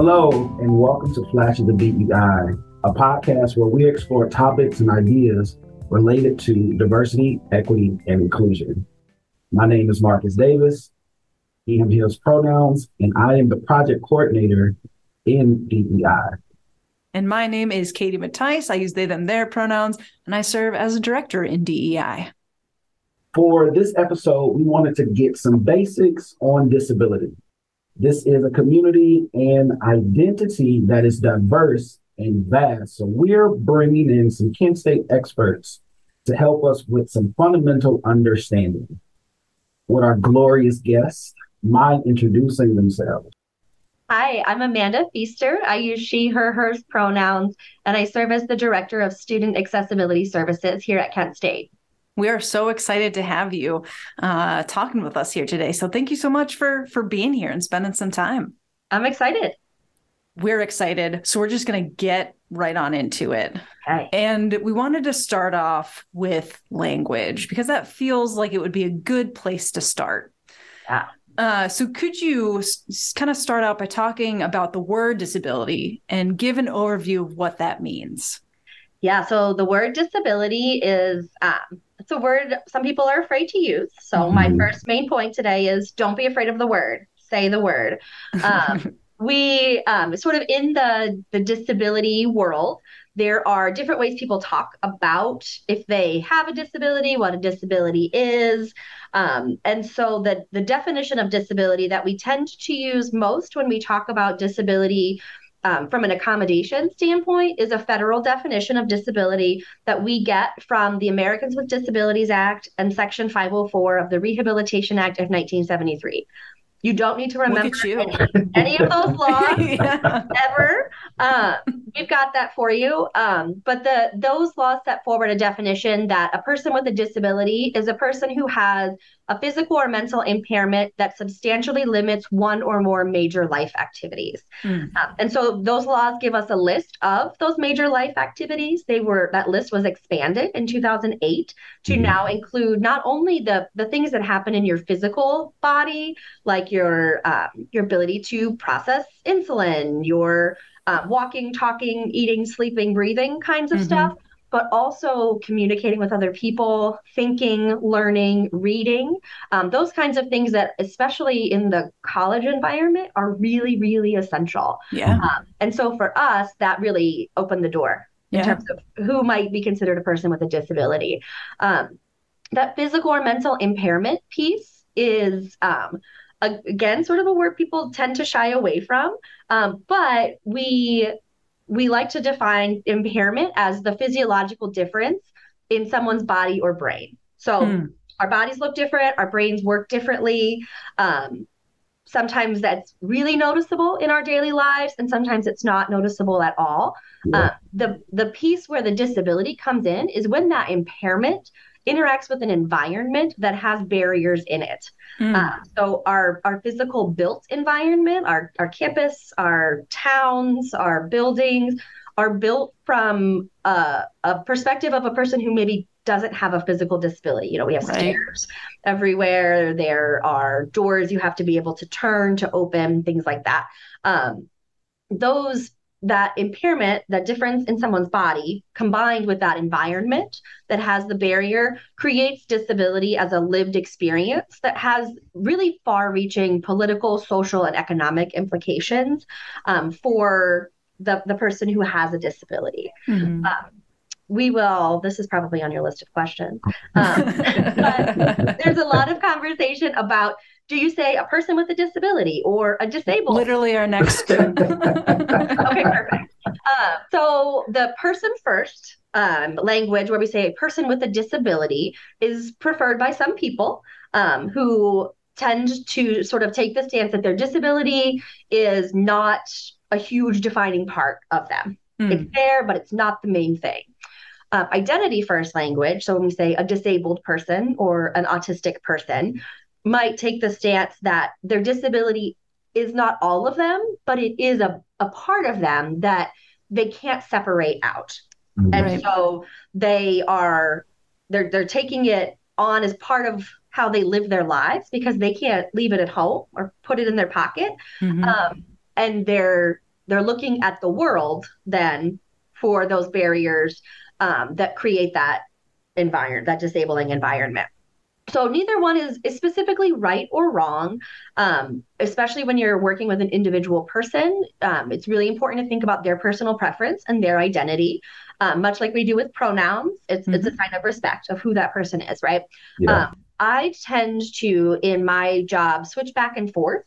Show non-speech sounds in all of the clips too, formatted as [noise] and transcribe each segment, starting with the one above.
Hello, and welcome to Flash of the DEI, a podcast where we explore topics and ideas related to diversity, equity, and inclusion. My name is Marcus Davis, he, him, his pronouns, and I am the project coordinator in DEI. And my name is Katie Mattice. I use they, them, their pronouns, and I serve as a director in DEI. For this episode, we wanted to get some basics on disability. This is a community and identity that is diverse and vast. So we're bringing in some Kent State experts to help us with some fundamental understanding. With our glorious guests, mind introducing themselves? Hi, I'm Amanda Feaster. I use she, her, hers pronouns, and I serve as the Director of Student Accessibility Services here at Kent State. We are so excited to have you uh, talking with us here today. So thank you so much for for being here and spending some time. I'm excited. We're excited. So we're just going to get right on into it. Okay. And we wanted to start off with language because that feels like it would be a good place to start. Yeah. Uh, so could you s- kind of start out by talking about the word disability and give an overview of what that means? Yeah. So the word disability is um, it's a word some people are afraid to use. So my Mhm. first main point today is don't be afraid of the word. Say the word. Um, [laughs] we um, sort of in the the disability world there are different ways people talk about if they have a disability what a disability is um, and so the the definition of disability that we tend to use most when we talk about disability um, from an accommodation standpoint is a federal definition of disability that we get from the Americans with Disabilities Act and Section 504 of the Rehabilitation Act of 1973. You don't need to remember you. any, any of those [laughs] laws Yeah. ever. Uh, we've got that for you. Um, but the those laws set forward a definition that a person with a disability is a person who has a physical or mental impairment that substantially limits one or more major life activities. Mm. Um, and so those laws give us a list of those major life activities. They were that list was expanded in 2008 to Mhm. now include not only the the things that happen in your physical body, like your um, your ability to process insulin, your uh, walking, talking, eating, sleeping, breathing kinds of Mhm. stuff, but also communicating with other people, thinking, learning, reading, um, those kinds of things that, especially in the college environment, are really, really essential. Yeah. Um, and so for us, that really opened the door in Yeah. terms of who might be considered a person with a disability. Um, that physical or mental impairment piece is, um, again, sort of a word people tend to shy away from. Um, but we we like to define impairment as the physiological difference in someone's body or brain. So Hmm. our bodies look different, our brains work differently. Um, sometimes that's really noticeable in our daily lives, and sometimes it's not noticeable at all. Yeah. Uh, the the piece where the disability comes in is when that impairment interacts with an environment that has barriers in it. Mm. Uh, so our our physical built environment, our our campus, our towns, our buildings are built from a, a perspective of a person who maybe doesn't have a physical disability. You know, we have Right. stairs everywhere. There are doors you have to be able to turn to open, things like that. Um, those that impairment, that difference in someone's body, combined with that environment that has the barrier, creates disability as a lived experience that has really far reaching political, social, and economic implications um, for the, the person who has a disability. Mhm. We will, this is probably on your list of questions. Um, [laughs] but there's a lot of conversation about do you say a person with a disability or a disabled? Literally our next. [laughs] okay, perfect. Uh, so the person first um, language, where we say a person with a disability, is preferred by some people um, who tend to sort of take the stance that their disability is not a huge defining part of them. Mm. It's there, but it's not the main thing. Uh, identity first language, so when we say a disabled person or an autistic person, might take the stance that their disability is not all of them, but it is a, a part of them that they can't separate out. Mhm. And so they are they're they're taking it on as part of how they live their lives because they can't leave it at home or put it in their pocket. Mhm. Um, and they're they're looking at the world then for those barriers um, that create that environment, that disabling environment. So neither one is, is specifically right or wrong, um, especially when you're working with an individual person. Um, it's really important to think about their personal preference and their identity, um, much like we do with pronouns. It's mm-hmm. it's a mm-hmm. sign of respect of who that person is, right? Yeah. Um, I tend to, in my job, switch back and forth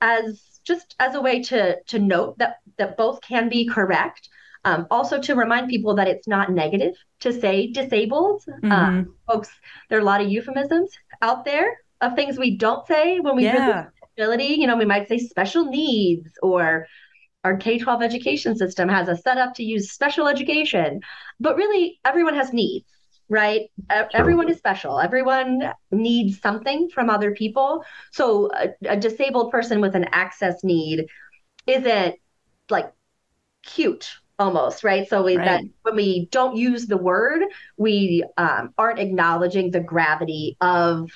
as just as a way to to note that that both can be correct. Um, also to remind people that it's not negative to say disabled. Mm-hmm. Um, folks, there are a lot of euphemisms out there of things we don't say when we yeah. disability. You know, we might say special needs or our K 12 education system has a setup to use special education, but really everyone has needs right? Sure. Everyone is special. Everyone needs something from other people. So a, a disabled person with an access need isn't like cute almost right so we, right. that when we don't use the word we um, aren't acknowledging the gravity of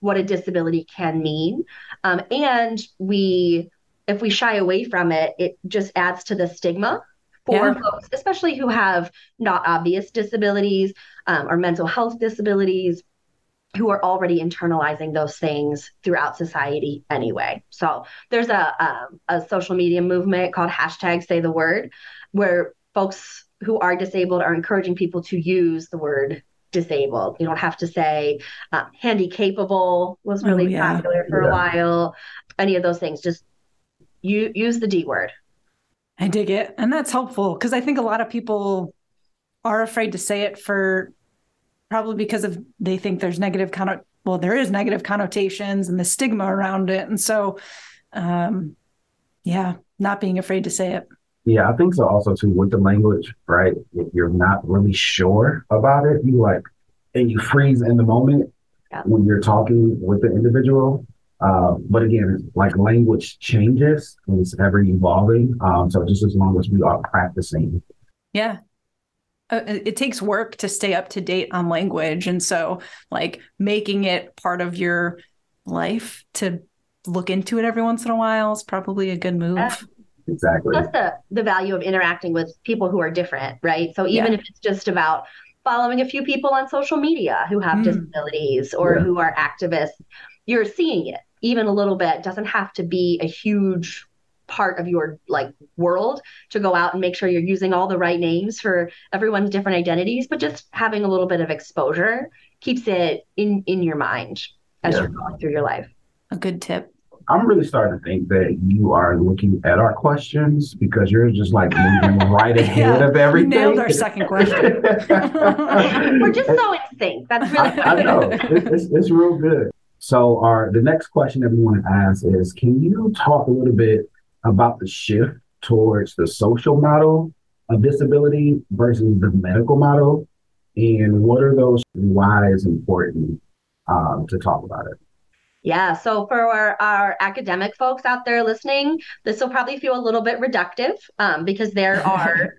what a disability can mean um, and we if we shy away from it it just adds to the stigma for yeah. folks, especially who have not obvious disabilities um, or mental health disabilities, who are already internalizing those things throughout society anyway. So there's a, a, a social media movement called hashtag Say the Word, where folks who are disabled are encouraging people to use the word disabled. You don't have to say um, handy capable was really oh, yeah. popular for yeah. a while. Any of those things, just you use the D word. I dig it. And that's helpful because I think a lot of people are afraid to say it for probably because of they think there's negative conno well, there is negative connotations and the stigma around it. And so um yeah, not being afraid to say it. Yeah, I think so also too with the language, right? If you're not really sure about it, you like and you freeze in the moment yeah. when you're talking with the individual. Uh, but again, like language changes and it's ever evolving. Um, so just as long as we are practicing. Yeah. Uh, it takes work to stay up to date on language. And so, like, making it part of your life to look into it every once in a while is probably a good move. Yeah. Exactly. That's the, the value of interacting with people who are different, right? So, even yeah. if it's just about following a few people on social media who have mm. disabilities or yeah. who are activists, you're seeing it even a little bit doesn't have to be a huge part of your like world to go out and make sure you're using all the right names for everyone's different identities but just having a little bit of exposure keeps it in in your mind as yeah. you're going through your life a good tip I'm really starting to think that you are looking at our questions because you're just like moving [laughs] right ahead yeah, of everything. Nailed our second question. [laughs] We're just so in sync. That's really. I, I know it's, it's, it's real good. So our the next question that we want to ask is can you talk a little bit about the shift towards the social model of disability versus the medical model? And what are those why is important um, to talk about it? Yeah. So for our, our, academic folks out there listening, this will probably feel a little bit reductive um, because there [laughs] are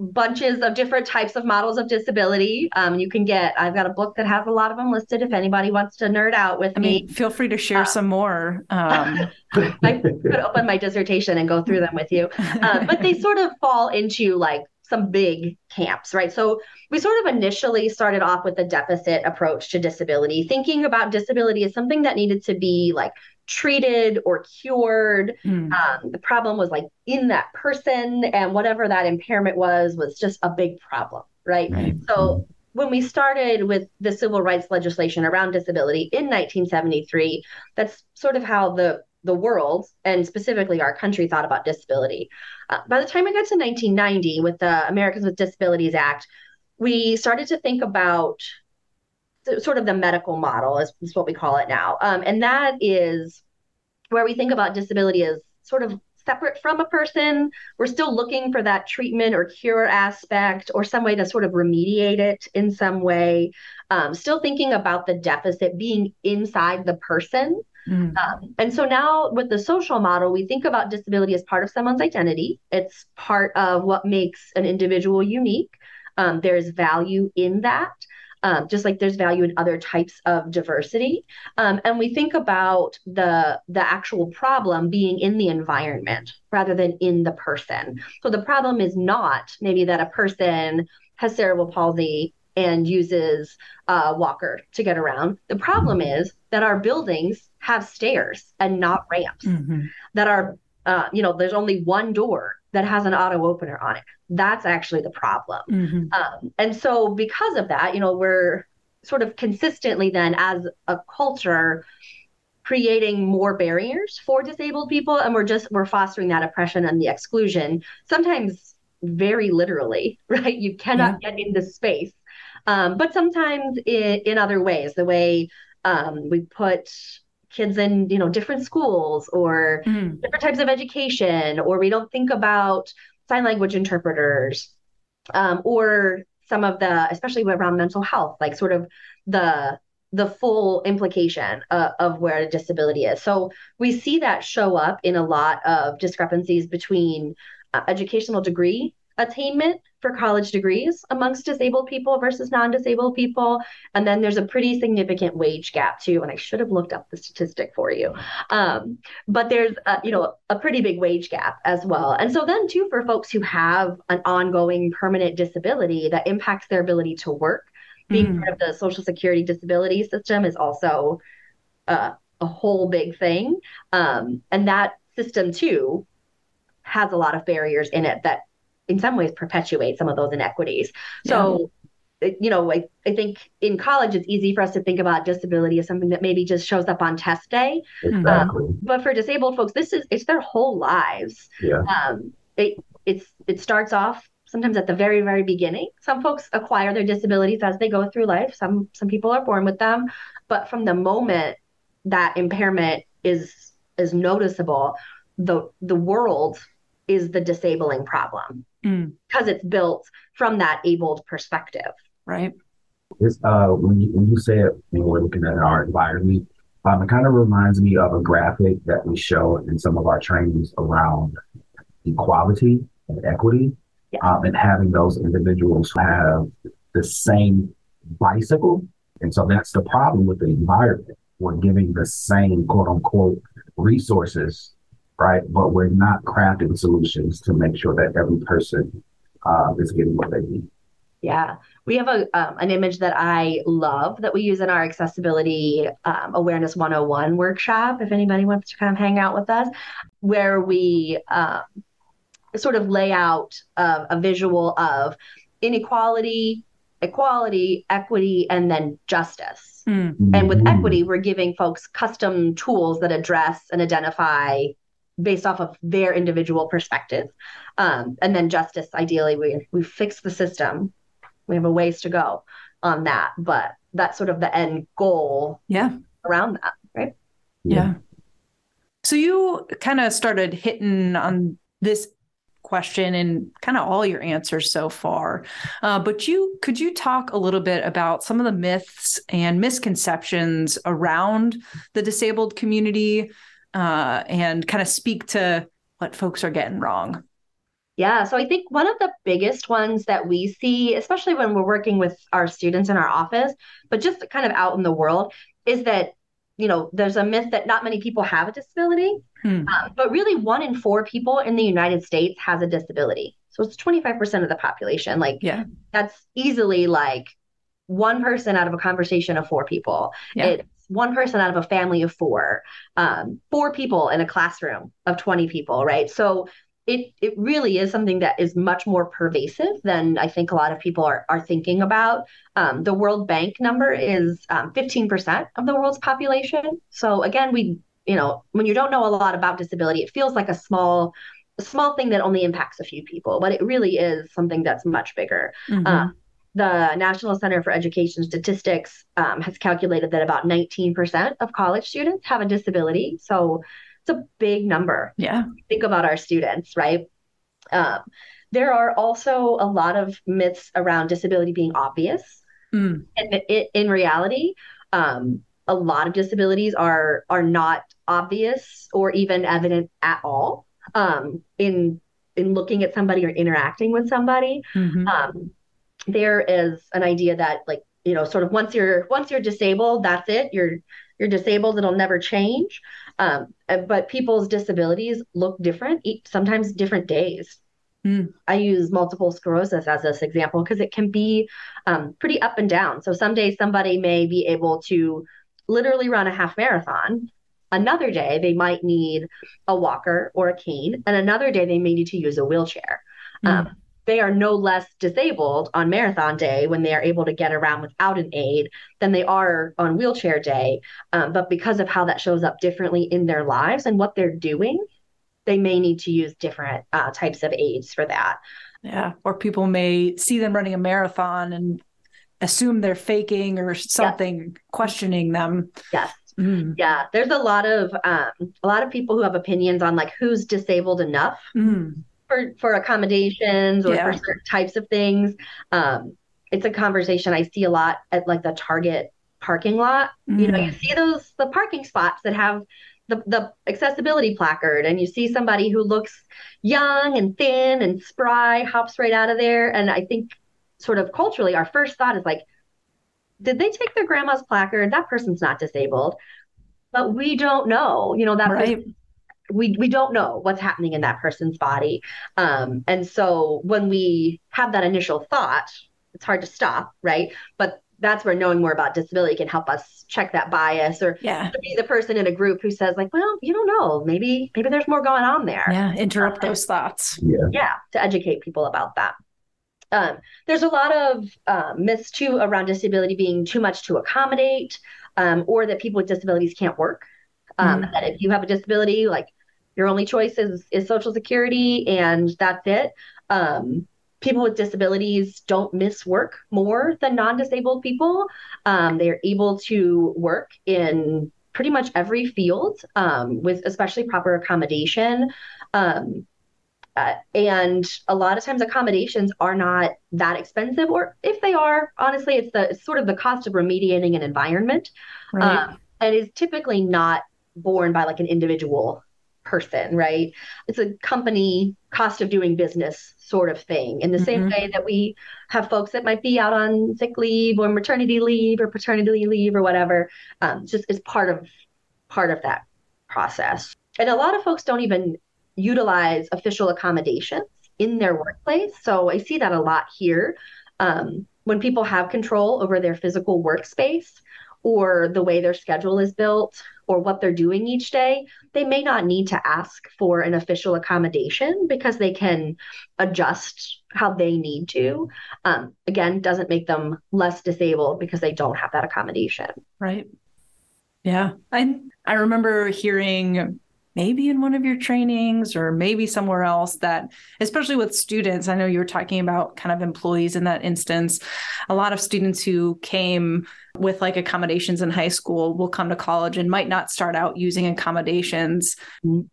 bunches of different types of models of disability. Um, you can get, I've got a book that has a lot of them listed if anybody wants to nerd out with I me. Mean, feel free to share um, some more. Um. [laughs] I could open my dissertation and go through them with you. [laughs] Uh, but they sort of fall into like some big camps, right? So we sort of initially started off with the deficit approach to disability, thinking about disability as something that needed to be like treated or cured. Mm. Um, the problem was like in that person, and whatever that impairment was, was just a big problem, right? right. So when we started with the civil rights legislation around disability in 1973, that's sort of how the the world and specifically our country thought about disability. Uh, by the time we got to 1990 with the Americans with Disabilities Act, we started to think about sort of the medical model is, is what we call it now. Um, and that is where we think about disability as sort of separate from a person. We're still looking for that treatment or cure aspect or some way to sort of remediate it in some way. Um, still thinking about the deficit being inside the person. Mm. Um, and so now with the social model, we think about disability as part of someone's identity. It's part of what makes an individual unique. Um, there's value in that. um, just like there's value in other types of diversity. Um, and we think about the the actual problem being in the environment rather than in the person. So the problem is not maybe that a person has cerebral palsy and uses a walker to get around. The problem is that our buildings have stairs and not ramps. Mm-hmm. That are, uh, you know, there's only one door that has an auto opener on it. That's actually the problem. Mm-hmm. Um, and so, because of that, you know, we're sort of consistently then as a culture creating more barriers for disabled people and we're just we're fostering that oppression and the exclusion sometimes very literally [laughs] right you cannot yeah. get into space um, but sometimes in, in other ways the way um, we put kids in you know different schools or mm. different types of education or we don't think about sign language interpreters um, or some of the especially around mental health like sort of the the full implication uh, of where a disability is so we see that show up in a lot of discrepancies between uh, educational degree attainment for college degrees amongst disabled people versus non-disabled people. And then there's a pretty significant wage gap too and i should have looked up the statistic for you. Um, but there's a, you know a pretty big wage gap as well. And so then too for folks who have an ongoing permanent disability that impacts their ability to work being mm. part of the social security disability system is also uh, a whole big thing. Um, and that system too has a lot of barriers in it that in some ways perpetuate some of those inequities. So, yeah. you know, I, I think in college it's easy for us to think about disability as something that maybe just shows up on test day. Exactly. Um, but for disabled folks, this is it's their whole lives. Yeah. Um, it it's it starts off sometimes at the very very beginning. Some folks acquire their disabilities as they go through life. Some some people are born with them, but from the moment that impairment is is noticeable, the the world is the disabling problem mm. because it's built from that abled perspective. Right. It's, uh, when, you, when you say it, when we're looking at our environment, um, it kind of reminds me of a graphic that we show in some of our trainings around equality and equity yeah. um, and having those individuals have the same bicycle. And so that's the problem with the environment. We're giving the same quote unquote resources right? But we're not crafting solutions to make sure that every person uh, is getting what they need. Yeah, we have a um, an image that I love that we use in our accessibility um, awareness 101 workshop. If anybody wants to kind of hang out with us, where we um, sort of lay out uh, a visual of inequality, equality, equity, and then justice. Mm. And with mm-hmm. equity, we're giving folks custom tools that address and identify based off of their individual perspective. Um, and then justice, ideally, we we fix the system. We have a ways to go on that, but that's sort of the end goal. Yeah. Around that, right? Yeah. yeah. So you kind of started hitting on this question and kind of all your answers so far. Uh, but you could you talk a little bit about some of the myths and misconceptions around the disabled community uh, and kind of speak to what folks are getting wrong? Yeah, so I think one of the biggest ones that we see, especially when we're working with our students in our office, but just kind of out in the world, is that you know there's a myth that not many people have a disability, hmm. um, but really one in four people in the United States has a disability. So it's 25% of the population. Like, yeah, that's easily like one person out of a conversation of four people. Yeah. It, one person out of a family of four, um, four people in a classroom of 20 people, right? So it it really is something that is much more pervasive than I think a lot of people are are thinking about. Um, the World Bank number is um, 15% of the world's population. So again, we you know when you don't know a lot about disability, it feels like a small a small thing that only impacts a few people, but it really is something that's much bigger. Mm-hmm. Uh, the National Center for Education Statistics um, has calculated that about 19% of college students have a disability. So it's a big number. Yeah. Think about our students, right? Um, there are also a lot of myths around disability being obvious. Mm. And in, in reality, um, a lot of disabilities are are not obvious or even evident at all um, in in looking at somebody or interacting with somebody. Mm-hmm. There is an idea that like you know, sort of once you're once you're disabled, that's it. You're you're disabled. It'll never change. Um, but people's disabilities look different, sometimes different days. Mm. I use multiple sclerosis as this example because it can be um, pretty up and down. So some days somebody may be able to literally run a half marathon. Another day they might need a walker or a cane, and another day they may need to use a wheelchair. Mm. Um, they are no less disabled on marathon day when they are able to get around without an aid than they are on wheelchair day. Um, but because of how that shows up differently in their lives and what they're doing, they may need to use different uh, types of aids for that. Yeah. Or people may see them running a marathon and assume they're faking or something, yes. questioning them. Yes. Mm. Yeah, there's a lot of um, a lot of people who have opinions on like who's disabled enough. Mm for for accommodations or yeah. for certain types of things. Um, it's a conversation I see a lot at like the Target parking lot. Mm. You know, you mm. see those the parking spots that have the, the accessibility placard and you see somebody who looks young and thin and spry hops right out of there and i think sort of culturally our first thought is like did they take their grandma's placard that person's not disabled but we don't know you know that right. person, we we don't know what's happening in that person's body. Um, and so when we have that initial thought it's hard to stop right? But that's where knowing more about disability can help us check that bias or yeah. be the person in a group who says like well you don't know. Maybe maybe there's more going on there. Yeah interrupt those thoughts. Yeah. Yeah to educate people about that. Um, there's a lot of uh, myths too around disability being too much to accommodate um, or that people with disabilities can't work. Um, mm-hmm. that if you have a disability like your only choice is is social security and that's it. Um, people with disabilities don't miss work more than non-disabled people. Um, they're able to work in pretty much every field um, with especially proper accommodation. Um, uh, and a lot of times accommodations are not that expensive or if they are honestly it's the it's sort of the cost of remediating an environment. Right. um, and is typically not borne by like an individual person, right? It's a company cost of doing business sort of thing. In the mm-hmm. same way that we have folks that might be out on sick leave or maternity leave or paternity leave or whatever, um, just is part of part of that process. And a lot of folks don't even utilize official accommodations in their workplace. So I see that a lot here. Um, when people have control over their physical workspace or the way their schedule is built or what they're doing each day, they may not need to ask for an official accommodation because they can adjust how they need to. Um, again, doesn't make them less disabled because they don't have that accommodation. Right. Yeah. I I remember hearing maybe in one of your trainings or maybe somewhere else that especially with students i know you were talking about kind of employees in that instance. A lot of students who came with like accommodations in high school will come to college and might not start out using accommodations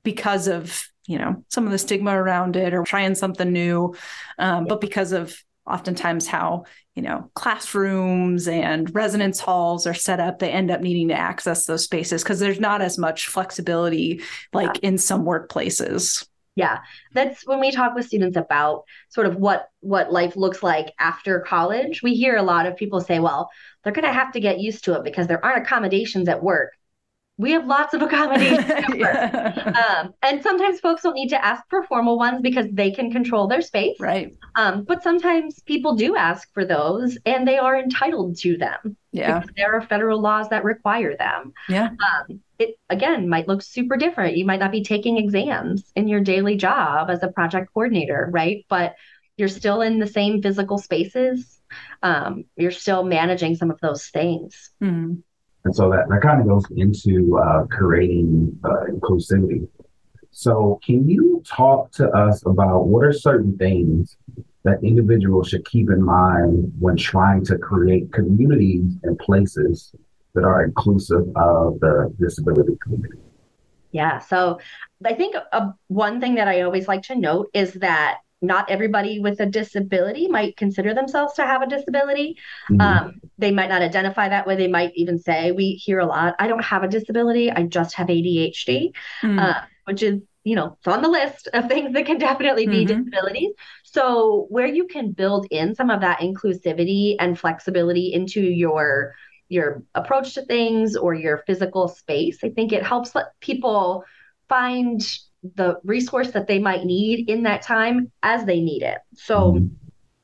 because of you know some of the stigma around it or trying something new um, but because of oftentimes how you know classrooms and residence halls are set up they end up needing to access those spaces because there's not as much flexibility like yeah. in some workplaces. Yeah. That's when we talk with students about sort of what what life looks like after college we hear a lot of people say well they're going to have to get used to it because there aren't accommodations at work we have lots of accommodations [laughs] yeah. um, and sometimes folks don't need to ask for formal ones because they can control their space. Right. Um, but sometimes people do ask for those and they are entitled to them yeah. there are federal laws that require them. Yeah. Um, it again might look super different. You might not be taking exams in your daily job as a project coordinator right? But you're still in the same physical spaces. Um, you're still managing some of those things. Mm-hmm. And so that, that kind of goes into uh, creating uh, inclusivity. So, can you talk to us about what are certain things that individuals should keep in mind when trying to create communities and places that are inclusive of the disability community? Yeah. So, I think uh, one thing that I always like to note is that not everybody with a disability might consider themselves to have a disability. Mm-hmm. Um, they might not identify that way. They might even say, we hear a lot, I don't have a disability, I just have ADHD, mm-hmm. uh, which is you know, it's on the list of things that can definitely be Mhm. disabilities. So, where you can build in some of that inclusivity and flexibility into your your approach to things or your physical space, I think it helps let people find the resource that they might need in that time as they need it. So, Mhm.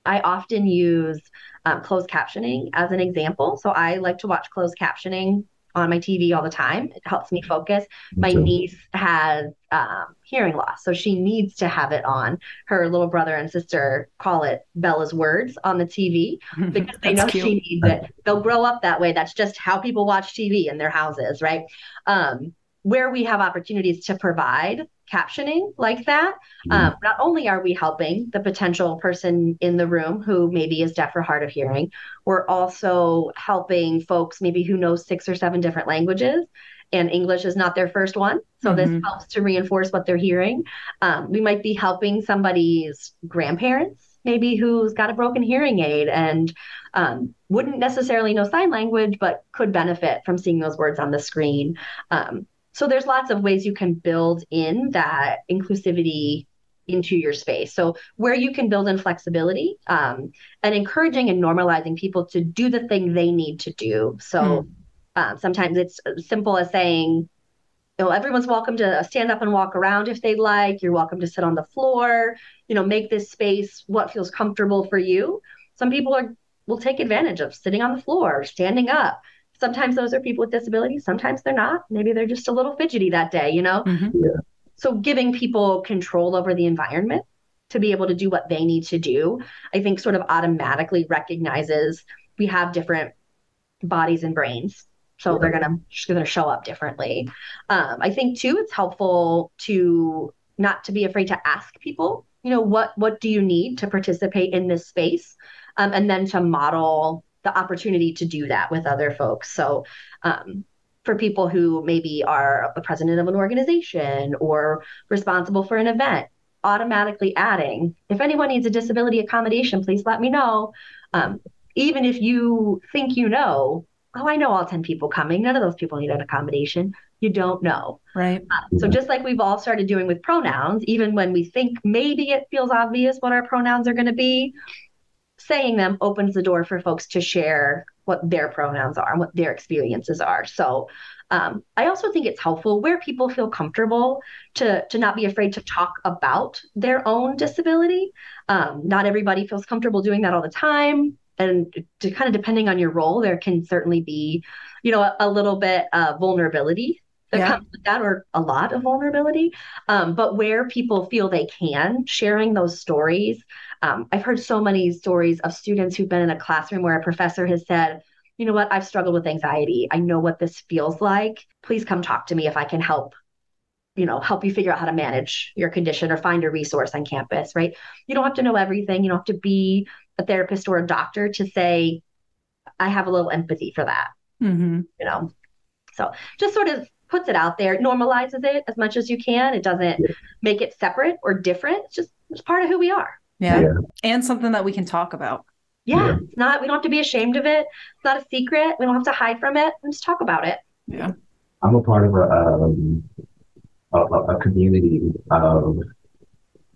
I often use um, closed captioning as an example. So, I like to watch closed captioning on my TV all the time. It helps me focus. My niece has um, hearing loss, so she needs to have it on. Her little brother and sister call it Bella's words on the TV [laughs] because they know cute. she needs it. They'll grow up that way. That's just how people watch TV in their houses, right? Um, where we have opportunities to provide captioning like that, um, not only are we helping the potential person in the room who maybe is deaf or hard of hearing, we're also helping folks maybe who know six or seven different languages and English is not their first one. So this Mhm. helps to reinforce what they're hearing. Um, we might be helping somebody's grandparents, maybe who's got a broken hearing aid and um, wouldn't necessarily know sign language, but could benefit from seeing those words on the screen. Um, so there's lots of ways you can build in that inclusivity into your space. So where you can build in flexibility um, and encouraging and normalizing people to do the thing they need to do. So um, sometimes it's simple as saying, you know, everyone's welcome to stand up and walk around if they'd like. You're welcome to sit on the floor. You know, make this space what feels comfortable for you. Some people are will take advantage of sitting on the floor, standing up. Sometimes those are people with disabilities. Sometimes they're not. Maybe they're just a little fidgety that day. You know, Mhm. so giving people control over the environment to be able to do what they need to do, I think sort of automatically recognizes we have different bodies and brains. So they're gonna just gonna show up differently. Um, I think too, it's helpful to not to be afraid to ask people, you know, what what do you need to participate in this space, um, and then to model the opportunity to do that with other folks. So um, for people who maybe are a president of an organization or responsible for an event, automatically adding, if anyone needs a disability accommodation, please let me know. Um, even if you think you know, oh, I know all 10 people coming, none of those people need an accommodation. You don't know. Right. So just like we've all started doing with pronouns, even when we think maybe it feels obvious what our pronouns are going to be, saying them opens the door for folks to share what their pronouns are and what their experiences are. So um, I also think it's helpful where people feel comfortable to to not be afraid to talk about their own disability. Um, not everybody feels comfortable doing that all the time, and to kind of depending on your role, there can certainly be, you know, a, a little bit of vulnerability that Yeah. comes with that, or a lot of vulnerability. Um, but where people feel they can, sharing those stories. Um, I've heard so many stories of students who've been in a classroom where a professor has said, you know what, I've struggled with anxiety. I know what this feels like. Please come talk to me if I can help, you know, help you figure out how to manage your condition or find a resource on campus, right? You don't have to know everything. You don't have to be a therapist or a doctor to say, I have a little empathy for that, hmm you know? So just sort of puts it out there, normalizes it as much as you can. It doesn't Yeah. make it separate or different. It's just it's part of who we are. Yeah. Yeah. And something that we can talk about. Yeah, Yeah. it's not. We don't have to be ashamed of it. It's not a secret. We don't have to hide from it. Let's talk about it. Yeah. I'm a part of a um, a, a a community of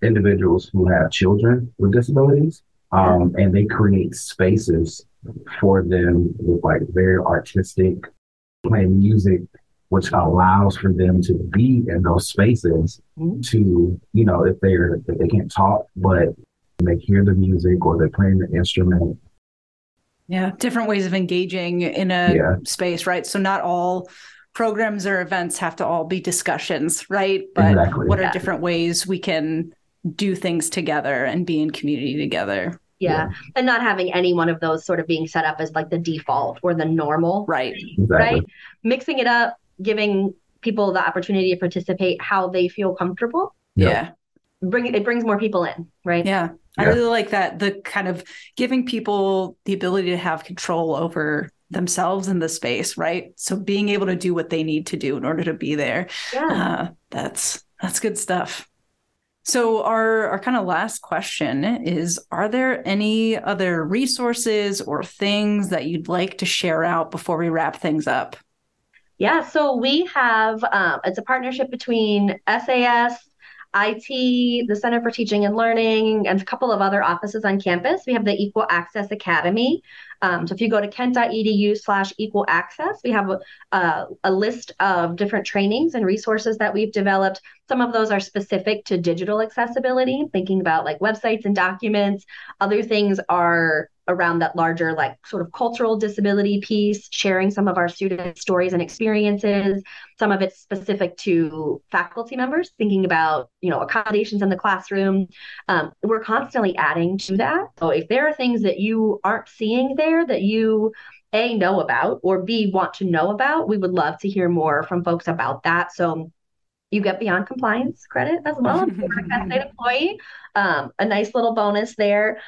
individuals who have children with disabilities, um, and they create spaces for them with like very artistic playing music, which allows for them to be in those spaces Mhm. to, you know, if they're if they can't talk, but they hear the music or they're playing the instrument. Yeah. Different ways of engaging in a Yeah. space, right? So not all programs or events have to all be discussions, right? But Exactly. what are different ways we can do things together and be in community together? Yeah. And not having any one of those sort of being set up as like the default or the normal, Right. Exactly. right? Mixing it up, giving people the opportunity to participate how they feel comfortable. Yeah. Yeah. Bring it brings more people in, right? Yeah. I Yeah. really like that. The kind of giving people the ability to have control over themselves in the space, right? So being able to do what they need to do in order to be there. Yeah. Uh, that's that's good stuff. So our our kind of last question is are there any other resources or things that you'd like to share out before we wrap things up? Yeah, so we have um, it's a partnership between SAS, IT, the Center for Teaching and Learning, and a couple of other offices on campus. We have the Equal Access Academy. Um, so if you go to kent.edu slash equal access, we have a, a, a, list of different trainings and resources that we've developed. Some of those are specific to digital accessibility, thinking about like websites and documents. Other things are around that larger like sort of cultural disability piece sharing some of our students stories and experiences some of it's specific to faculty members thinking about you know accommodations in the classroom um, we're constantly adding to that so if there are things that you aren't seeing there that you a know about or b want to know about we would love to hear more from folks about that so you get beyond compliance credit as well if [laughs] you're a Kent State employee. Um, a nice little bonus there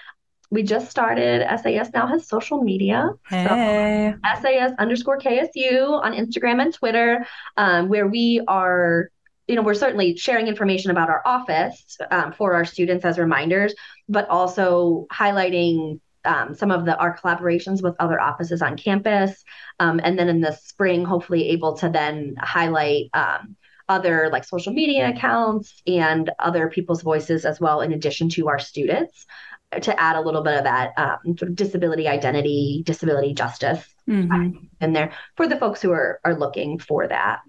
we just started SAS now has social media. Hey. So SAS underscore KSU on Instagram and Twitter, um, where we are, you know, we're certainly sharing information about our office um, for our students as reminders, but also highlighting um, some of the our collaborations with other offices on campus, um, and then in the spring, hopefully able to then highlight um, other like social media accounts and other people's voices as well, in addition to our students to add a little bit of that um, sort of disability identity, disability justice mm-hmm. in there for the folks who are are looking for that.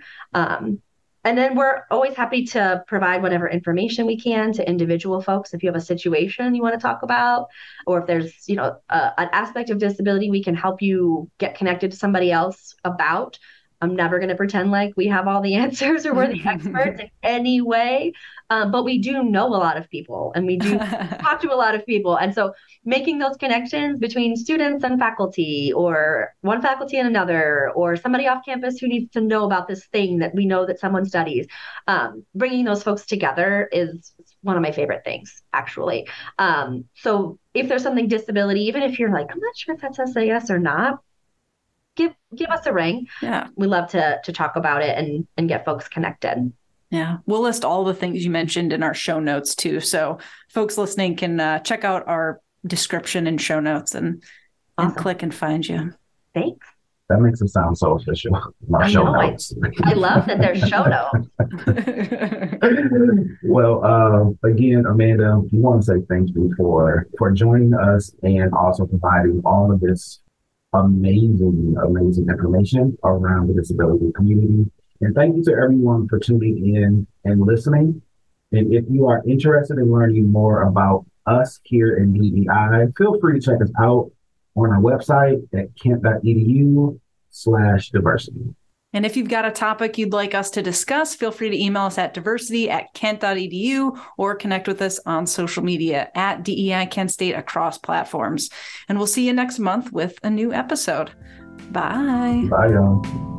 And then we're always happy to provide whatever information we can to individual folks. If you have a situation you want to talk about, or if there's you know a, an aspect of disability we can help you get connected to somebody else about. I'm never going to pretend like we have all the [laughs] answers or we're the [laughs] experts in any way. Um, but we do know a lot of people and we do [laughs] talk to a lot of people. And so making those connections between students and faculty, or one faculty and another, or somebody off campus who needs to know about this thing that we know that someone studies, um, bringing those folks together is one of my favorite things, actually. Um, so if there's something disability, even if you're like, I'm not sure if that's SAS or not, give give us a ring. Yeah. We love to to talk about it and and get folks connected. Yeah, we'll list all the things you mentioned in our show notes too, so folks listening can uh, check out our description and show notes and awesome. and click and find you. Thanks. That makes it sound so official. [laughs] My show know, notes. I, I, love that there's show [laughs] notes. [laughs] well, uh, again, Amanda, we want to say thank you for for joining us and also providing all of this amazing, amazing information around the disability community. And thank you to everyone for tuning in and listening. And if you are interested in learning more about us here in DEI, feel free to check us out on our website at kent.edu slash diversity. And if you've got a topic you'd like us to discuss, feel free to email us at diversity at kent.edu or connect with us on social media at DEI Kent State across platforms. And we'll see you next month with a new episode. Bye. Bye, y'all.